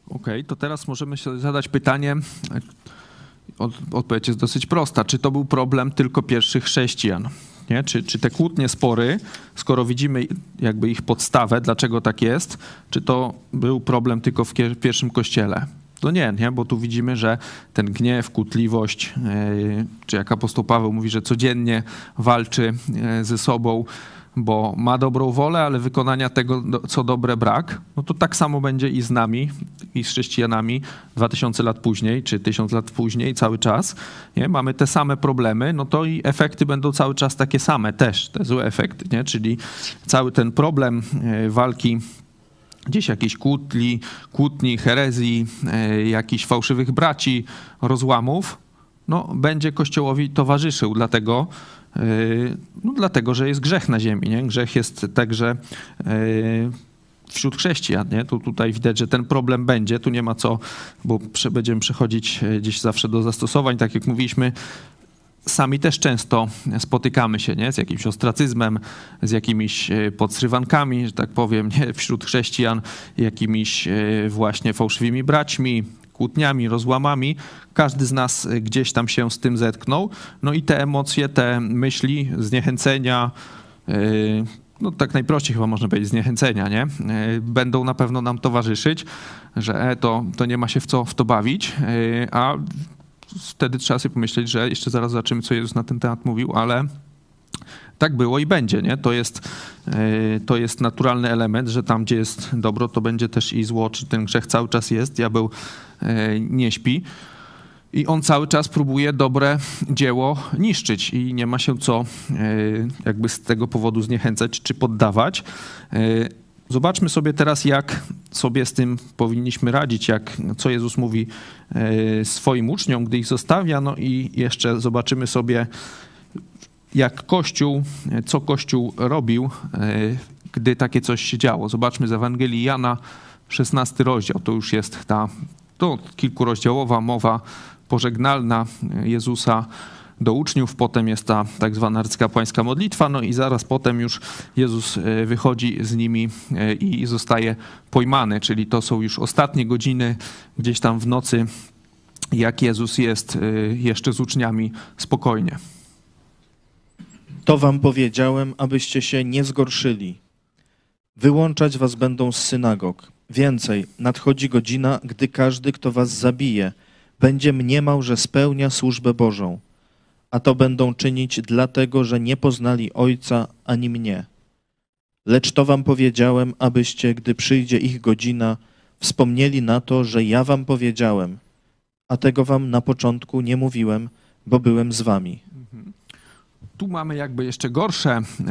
Okej, okay, to teraz możemy sobie zadać pytanie. Odpowiedź jest dosyć prosta. Czy to był problem tylko pierwszych chrześcijan? Nie? Czy, czy te kłótnie, spory, skoro widzimy jakby ich podstawę, dlaczego tak jest, czy to był problem tylko w pierwszym kościele? To nie, nie, bo tu widzimy, że ten gniew, kłótliwość, yy, czy jak apostoł Paweł mówi, że codziennie walczy yy, ze sobą, bo ma dobrą wolę, ale wykonania tego, co dobre, brak, no to tak samo będzie i z nami, i z chrześcijanami 2000 lat później, czy 1000 lat później, cały czas. Nie? Mamy te same problemy, no to i efekty będą cały czas takie same też, te złe efekty, nie? czyli cały ten problem e, walki gdzieś jakiejś kłótli, kłótni, herezji, e, jakichś fałszywych braci, rozłamów, no, będzie Kościołowi towarzyszył, dlatego, no dlatego, że jest grzech na ziemi. Nie? Grzech jest także yy, wśród chrześcijan. Nie? Tu, tutaj widać, że ten problem będzie. Tu nie ma co, bo będziemy przechodzić yy, gdzieś zawsze do zastosowań. Tak jak mówiliśmy, sami też często spotykamy się nie? z jakimś ostracyzmem, z jakimiś podsrywankami, że tak powiem, nie? wśród chrześcijan, jakimiś właśnie fałszywymi braćmi, kłótniami, rozłamami. Każdy z nas y, gdzieś tam się z tym zetknął. No i te emocje, te myśli, zniechęcenia, y, no tak najprościej chyba można powiedzieć, zniechęcenia, nie? Y, będą na pewno nam towarzyszyć, że e, to, to nie ma się w co w to bawić, a wtedy trzeba sobie pomyśleć, że jeszcze zaraz zobaczymy, co Jezus na ten temat mówił, ale tak było i będzie. Nie? To, jest, e, to jest naturalny element, że tam, gdzie jest dobro, to będzie też i zło, czy ten grzech cały czas jest, diabeł e, nie śpi. I on cały czas próbuje dobre dzieło niszczyć i nie ma się co e, jakby z tego powodu zniechęcać czy poddawać. Zobaczmy sobie teraz, jak sobie z tym powinniśmy radzić, jak, co Jezus mówi swoim uczniom, gdy ich zostawia, no i jeszcze zobaczymy sobie, jak Kościół, co Kościół robił, e, gdy takie coś się działo. Zobaczmy z Ewangelii Jana, 16 rozdział. To już jest ta to kilkurozdziałowa mowa pożegnalna Jezusa do uczniów, potem jest ta tak zwana arcykapłańska modlitwa, no i zaraz potem już Jezus e, wychodzi z nimi e, i zostaje pojmany, czyli to są już ostatnie godziny gdzieś tam w nocy, jak Jezus jest jeszcze z uczniami spokojnie. To wam powiedziałem, abyście się nie zgorszyli. Wyłączać was będą z synagog. Więcej, nadchodzi godzina, gdy każdy, kto was zabije, będzie mniemał, że spełnia służbę Bożą. A to będą czynić dlatego, że nie poznali Ojca ani mnie. Lecz to wam powiedziałem, abyście, gdy przyjdzie ich godzina, wspomnieli na to, że ja wam powiedziałem, a tego wam na początku nie mówiłem, bo byłem z wami. Tu mamy jakby jeszcze gorsze. Yy,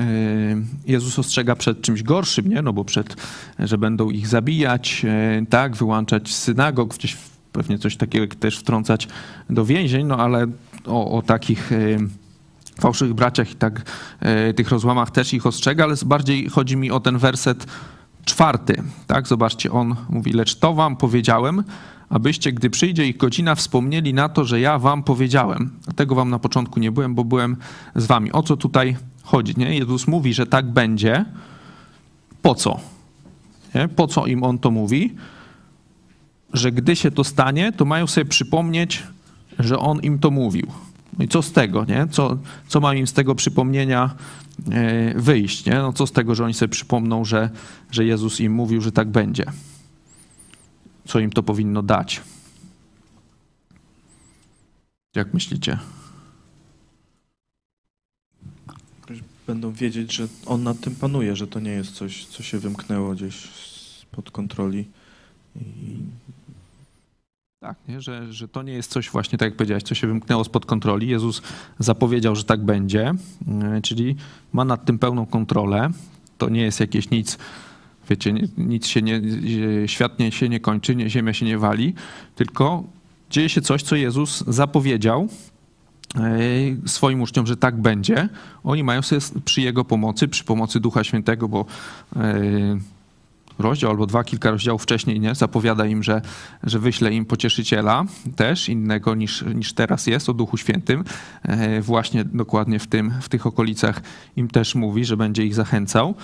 Jezus ostrzega przed czymś gorszym, nie? No bo przed, że będą ich zabijać, yy, tak, wyłączać z synagog, gdzieś pewnie coś takiego też wtrącać do więzień, no ale o, o takich yy, fałszywych braciach i tak tych rozłamach też ich ostrzega, ale bardziej chodzi mi o ten werset czwarty, tak? Zobaczcie, on mówi, lecz to wam powiedziałem, abyście, gdy przyjdzie ich godzina, wspomnieli na to, że ja wam powiedziałem. Tego wam na początku nie byłem, bo byłem z wami. O co tutaj chodzi? Nie? Jezus mówi, że tak będzie. Po co? Nie? Po co im on to mówi? Że gdy się to stanie, to mają sobie przypomnieć, że on im to mówił. No i co z tego, nie? Co, co ma im z tego przypomnienia wyjść, nie? No co z tego, że oni sobie przypomną, że, że Jezus im mówił, że tak będzie co im to powinno dać. Jak myślicie? Będą wiedzieć, że on nad tym panuje, że to nie jest coś, co się wymknęło gdzieś spod kontroli. I... Tak, nie? Że, że to nie jest coś właśnie, tak jak powiedziałeś, co się wymknęło spod kontroli. Jezus zapowiedział, że tak będzie, e, czyli ma nad tym pełną kontrolę. To nie jest jakieś nic Wiecie, nic się nie, świat nie, się nie kończy, nie, ziemia się nie wali, tylko dzieje się coś, co Jezus zapowiedział e, swoim uczniom, że tak będzie. Oni mają sobie przy Jego pomocy, przy pomocy Ducha Świętego, bo e, rozdział albo dwa, kilka rozdziałów wcześniej nie, zapowiada im, że, że wyśle im pocieszyciela też innego niż, niż teraz jest o Duchu Świętym. E, właśnie dokładnie w, tym, w tych okolicach im też mówi, że będzie ich zachęcał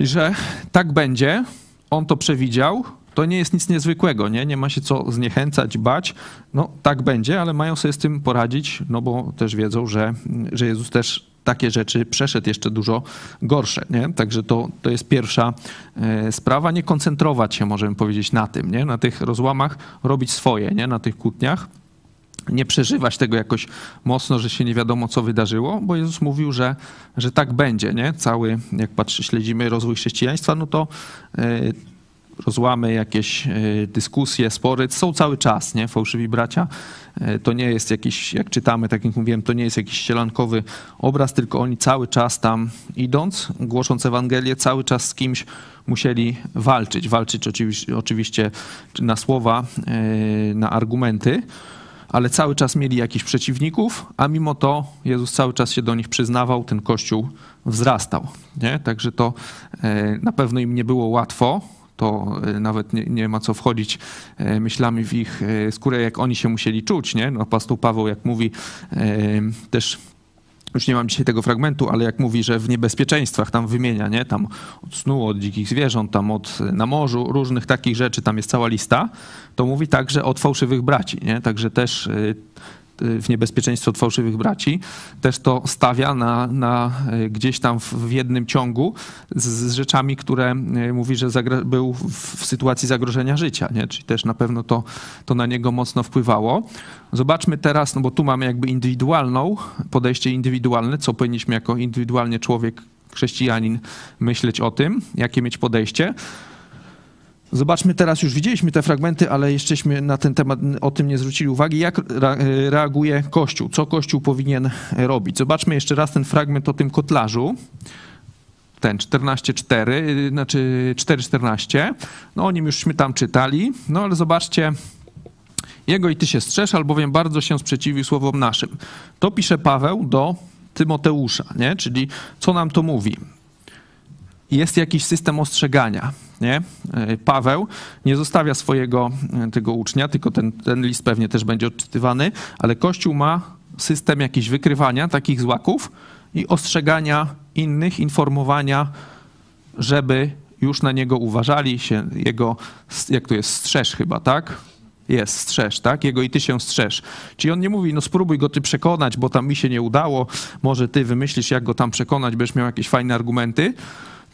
że tak będzie, on to przewidział, to nie jest nic niezwykłego, nie? Nie ma się co zniechęcać, bać. No tak będzie, ale mają sobie z tym poradzić, no bo też wiedzą, że, że Jezus też takie rzeczy przeszedł jeszcze dużo gorsze, nie? Także to, to jest pierwsza e, sprawa. Nie koncentrować się, możemy powiedzieć, na tym, nie? Na tych rozłamach, robić swoje, nie? Na tych kłótniach nie przeżywać tego jakoś mocno, że się nie wiadomo, co wydarzyło, bo Jezus mówił, że, że tak będzie, nie? Cały, jak patrzy, śledzimy rozwój chrześcijaństwa, no to y, rozłamy, jakieś y, dyskusje, spory są cały czas, nie? Fałszywi bracia. Y, to nie jest jakiś, jak czytamy, tak jak mówiłem, to nie jest jakiś sielankowy obraz, tylko oni cały czas tam idąc, głosząc Ewangelię, cały czas z kimś musieli walczyć. Walczyć oczywiście, na słowa, na argumenty, ale cały czas mieli jakichś przeciwników, a mimo to Jezus cały czas się do nich przyznawał, ten kościół wzrastał. Nie? Także to e, na pewno im nie było łatwo. To e, nawet nie, nie ma co wchodzić e, myślami w ich skórę, jak oni się musieli czuć. Nie? No, apostoł Paweł, jak mówi, też już nie mam dzisiaj tego fragmentu, ale jak mówi, że w niebezpieczeństwach tam wymienia, nie? Tam od snu, od dzikich zwierząt, tam od na morzu, różnych takich rzeczy, tam jest cała lista, to mówi także od fałszywych braci, nie? Także też w niebezpieczeństwo od fałszywych braci, też to stawia na, na y, gdzieś tam w, jednym ciągu z, z, rzeczami, które y, mówi, że był w sytuacji zagrożenia życia, nie? czyli też na pewno to, to na niego mocno wpływało. Zobaczmy teraz, no bo tu mamy jakby indywidualną, podejście indywidualne, co powinniśmy jako indywidualnie człowiek, chrześcijanin myśleć o tym, jakie mieć podejście. Zobaczmy teraz, już widzieliśmy te fragmenty, ale jeszcześmy na ten temat o tym nie zwrócili uwagi, jak reaguje Kościół, co Kościół powinien robić. Zobaczmy jeszcze raz ten fragment o tym kotlarzu. Ten 14.4, znaczy 4.14. No o nim jużśmy tam czytali, no ale zobaczcie, jego i ty się strzeż, albowiem bardzo się sprzeciwił słowom naszym. To pisze Paweł do Tymoteusza, nie? czyli co nam to mówi? Jest jakiś system ostrzegania nie? E, Paweł nie zostawia swojego e, tego ucznia, tylko ten, ten list pewnie też będzie odczytywany, ale Kościół ma system jakiś wykrywania takich złaków i ostrzegania innych, informowania, żeby już na niego uważali, się jego, jak to jest, strzeż chyba, tak? Jest, strzeż, tak? Jego i ty się strzeż. Czyli on nie mówi, no spróbuj go ty przekonać, bo tam mi się nie udało, może ty wymyślisz, jak go tam przekonać, będziesz miał jakieś fajne argumenty,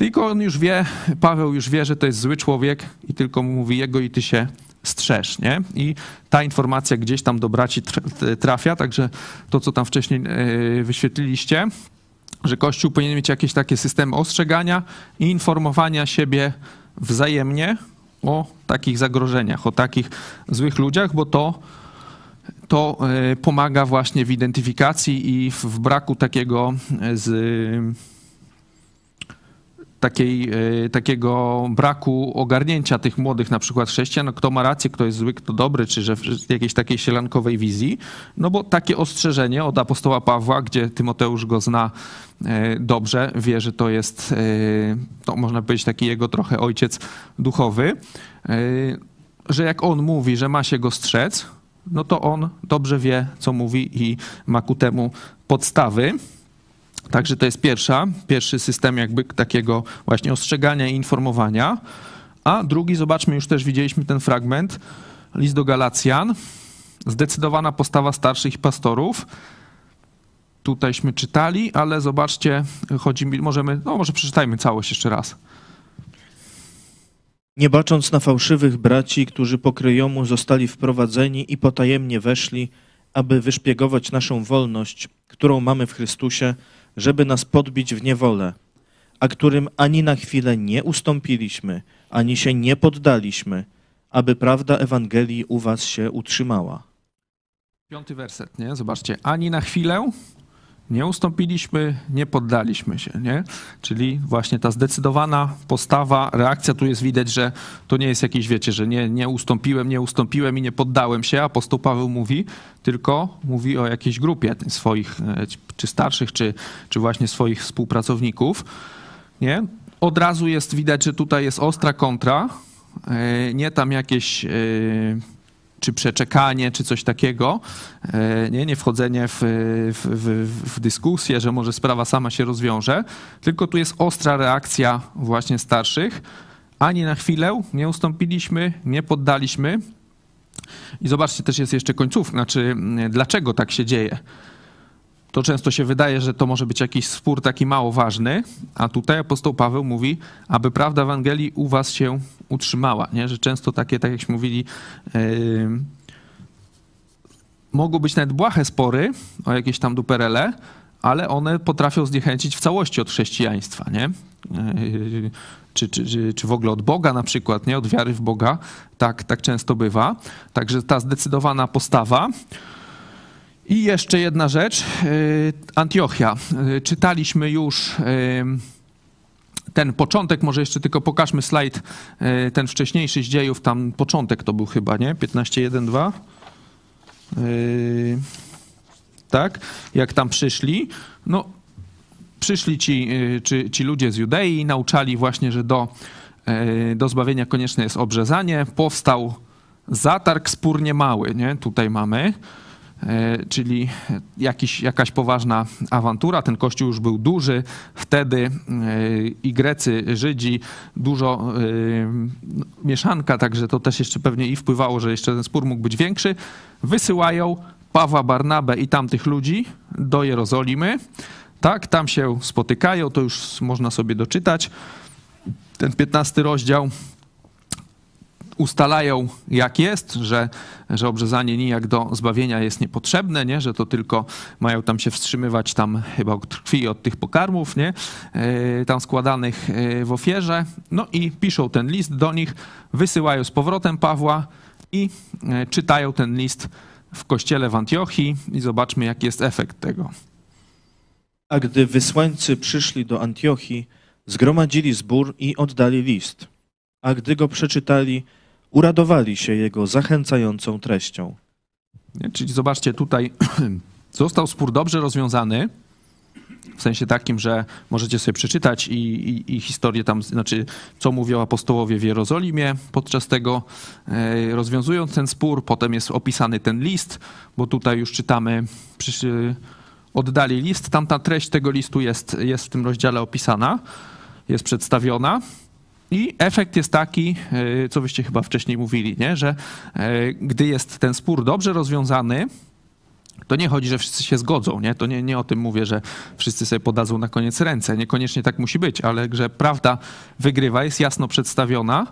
tylko on już wie, Paweł już wie, że to jest zły człowiek i tylko mu mówi jego i ty się strzeż, nie? I ta informacja gdzieś tam do braci trafia, także to, co tam wcześniej e, wyświetliliście, że Kościół powinien mieć jakieś takie systemy ostrzegania i informowania siebie wzajemnie o takich zagrożeniach, o takich złych ludziach, bo to, to e, pomaga właśnie w identyfikacji i w, braku takiego e, z takiej, e, takiego braku ogarnięcia tych młodych na przykład chrześcijan, kto ma rację, kto jest zły, kto dobry, czy że w jakiejś takiej sielankowej wizji, no bo takie ostrzeżenie od apostoła Pawła, gdzie Tymoteusz go zna e, dobrze, wie, że to jest, e, no, można powiedzieć, taki jego trochę ojciec duchowy, że jak on mówi, że ma się go strzec, no to on dobrze wie, co mówi i ma ku temu podstawy. Także to jest pierwsza, pierwszy system jakby takiego właśnie ostrzegania i informowania. A drugi, zobaczmy, już też widzieliśmy ten fragment, list do Galacjan, zdecydowana postawa starszych pastorów. Tutejśmy czytali, ale zobaczcie, chodzi mi, możemy, no może przeczytajmy całość jeszcze raz. Nie bacząc na fałszywych braci, którzy pokryjomu zostali wprowadzeni i potajemnie weszli, aby wyszpiegować naszą wolność, którą mamy w Chrystusie, żeby nas podbić w niewolę, a którym ani na chwilę nie ustąpiliśmy, ani się nie poddaliśmy, aby prawda Ewangelii u was się utrzymała. Piąty werset, nie? Zobaczcie. Ani na chwilę nie ustąpiliśmy, nie poddaliśmy się, nie? Czyli właśnie ta zdecydowana postawa, reakcja tu jest widać, że to nie jest jakieś, wiecie, że nie, nie ustąpiłem, nie ustąpiłem i nie poddałem się, apostoł Paweł mówi, tylko mówi o jakiejś grupie swoich, e, czy starszych, czy, czy właśnie swoich współpracowników, nie? Od razu jest widać, że tutaj jest ostra kontra, e, nie tam jakieś e, czy przeczekanie, czy coś takiego, e, nie, nie wchodzenie w, w, w, w, dyskusję, że może sprawa sama się rozwiąże, tylko tu jest ostra reakcja właśnie starszych. Ani na chwilę nie ustąpiliśmy, nie poddaliśmy. I zobaczcie, też jest jeszcze końcówka, znaczy dlaczego tak się dzieje to często się wydaje, że to może być jakiś spór taki mało ważny, a tutaj apostoł Paweł mówi, aby prawda Ewangelii u was się utrzymała, nie? że często takie, tak jakśmy mówili, yy, mogą być nawet błahe spory o jakieś tam duperele, ale one potrafią zniechęcić w całości od chrześcijaństwa, nie? Yy, czy, czy, czy, w ogóle od Boga na przykład, nie? Od wiary w Boga. Tak, tak często bywa. Także ta zdecydowana postawa i jeszcze jedna rzecz. Y, Antiochia. Y, czytaliśmy już y, ten początek, może jeszcze tylko pokażmy slajd, ten wcześniejszy z dziejów, tam początek to był chyba, nie? 15.1.2. Tak, jak tam przyszli. No, przyszli ci, ci, ci ludzie z Judei nauczali właśnie, że do, do zbawienia konieczne jest obrzezanie. Powstał zatarg spór niemały, nie? Tutaj mamy. E, czyli jakiś, jakaś poważna awantura. Ten kościół już był duży. Wtedy e, i Grecy, Żydzi, dużo e, mieszanka, także to też jeszcze pewnie i wpływało, że jeszcze ten spór mógł być większy. Wysyłają Pawła, Barnabę i tamtych ludzi do Jerozolimy. Tak, tam się spotykają, to już można sobie doczytać. Ten 15 rozdział ustalają, jak jest, że, że obrzezanie nijak do zbawienia jest niepotrzebne, nie? że to tylko mają tam się wstrzymywać tam chyba od krwi od tych pokarmów, nie? E, tam składanych e, w ofierze. No i piszą ten list do nich, wysyłają z powrotem Pawła i e, czytają ten list w kościele w Antiochii i zobaczmy, jaki jest efekt tego. A gdy wysłańcy przyszli do Antiochii, zgromadzili zbór i oddali list. A gdy go przeczytali, uradowali się jego zachęcającą treścią. Czyli zobaczcie, tutaj został spór dobrze rozwiązany, w sensie takim, że możecie sobie przeczytać i, i, i, historię tam, znaczy co mówią apostołowie w Jerozolimie podczas tego, e, rozwiązując ten spór. Potem jest opisany ten list, bo tutaj już czytamy, oddali list. Tamta treść tego listu jest, jest w tym rozdziale opisana, jest przedstawiona. I efekt jest taki, e, co wyście chyba wcześniej mówili, nie? że e, gdy jest ten spór dobrze rozwiązany, to nie chodzi, że wszyscy się zgodzą, nie? To nie, nie o tym mówię, że wszyscy sobie podadzą na koniec ręce. Niekoniecznie tak musi być, ale że prawda wygrywa, jest jasno przedstawiona,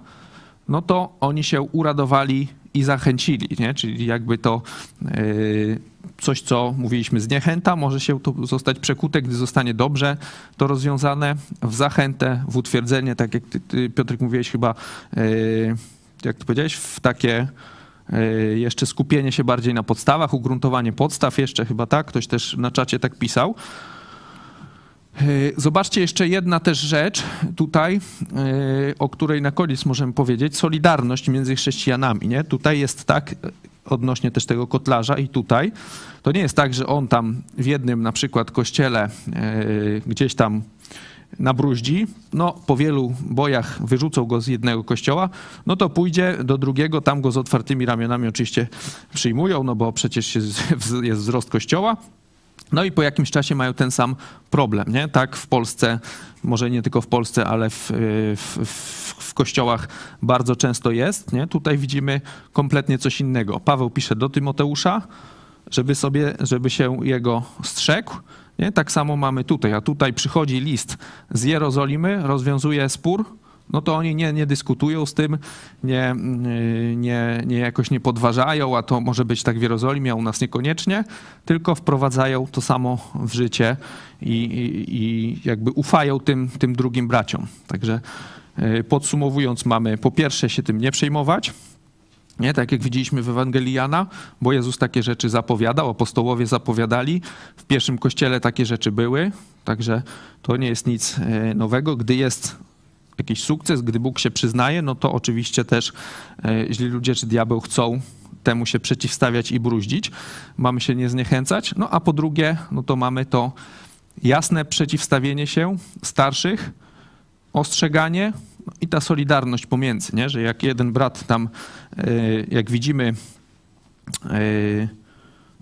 no to oni się uradowali i zachęcili, nie? Czyli jakby to yy, coś, co mówiliśmy, zniechęta, może się to zostać przekute, gdy zostanie dobrze to rozwiązane w zachętę, w utwierdzenie, tak jak ty, ty Piotrek mówiłeś chyba yy, jak ty powiedziałeś, w takie y, jeszcze skupienie się bardziej na podstawach, ugruntowanie podstaw, jeszcze chyba tak, ktoś też na czacie tak pisał. Y, Zobaczcie jeszcze jedna też rzecz tutaj, y, o której na koniec możemy powiedzieć, solidarność między chrześcijanami. Nie? Tutaj jest tak, y, odnośnie też tego kotlarza i tutaj, to nie jest tak, że on tam w jednym na przykład kościele gdzieś tam nabruździ, no po wielu bojach wyrzucą go z jednego kościoła, no to pójdzie do drugiego, tam go z otwartymi ramionami oczywiście przyjmują, no bo przecież jest wzrost kościoła, no i po jakimś czasie mają ten sam problem, nie? Tak w Polsce, może nie tylko w Polsce, ale w, w, w, w kościołach bardzo często jest, nie? Tutaj widzimy kompletnie coś innego. Paweł pisze do Tymoteusza, żeby sobie, żeby się jego strzegł, nie? Tak samo mamy tutaj, a tutaj przychodzi list z Jerozolimy, rozwiązuje spór, no to oni nie, nie dyskutują z tym, nie, nie, nie jakoś nie podważają, a to może być tak w Jerozolimie, a u nas niekoniecznie, tylko wprowadzają to samo w życie i, i, i jakby ufają tym, tym drugim braciom. Także y, podsumowując, mamy po pierwsze się tym nie przejmować, nie, tak jak widzieliśmy w Ewangelii Jana, bo Jezus takie rzeczy zapowiadał, apostołowie zapowiadali, w pierwszym kościele takie rzeczy były, także to nie jest nic e, nowego. Gdy jest jakiś sukces, gdy Bóg się przyznaje, no to oczywiście też e, źli ludzie czy diabeł chcą temu się przeciwstawiać i bruździć. Mamy się nie zniechęcać. No a po drugie, no to mamy to jasne przeciwstawienie się starszych, ostrzeganie no i ta solidarność pomiędzy, nie? że jak jeden brat tam, e, jak widzimy e,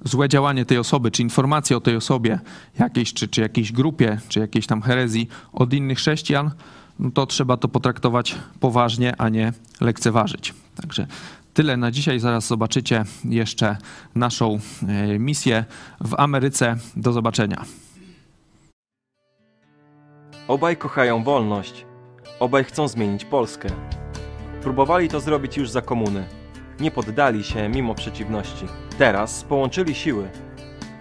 złe działanie tej osoby, czy informacje o tej osobie jakiejś, czy, czy jakiejś grupie, czy jakiejś tam herezji od innych chrześcijan, no to trzeba to potraktować poważnie, a nie lekceważyć. Także tyle na dzisiaj. Zaraz zobaczycie jeszcze naszą e, misję w Ameryce. Do zobaczenia. Obaj kochają wolność. Obaj chcą zmienić Polskę. Próbowali to zrobić już za komuny. Nie poddali się mimo przeciwności. Teraz połączyli siły.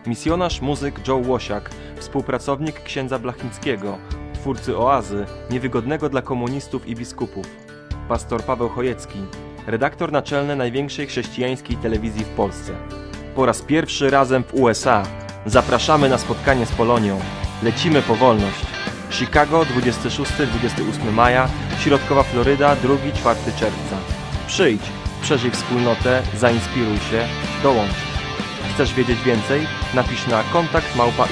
Misjonarz muzyk Joe Łosiak, współpracownik księdza Blachnickiego, twórcy oazy, niewygodnego dla komunistów i biskupów. Pastor Paweł Chojecki, redaktor naczelny największej chrześcijańskiej telewizji w Polsce. Po raz pierwszy razem w USA. Zapraszamy na spotkanie z Polonią. Lecimy po wolność. Chicago 26-28 maja, Środkowa Floryda 2-4 czerwca. Przyjdź, przeżyj wspólnotę, zainspiruj się, dołącz. Chcesz wiedzieć więcej? Napisz na kontakt małpa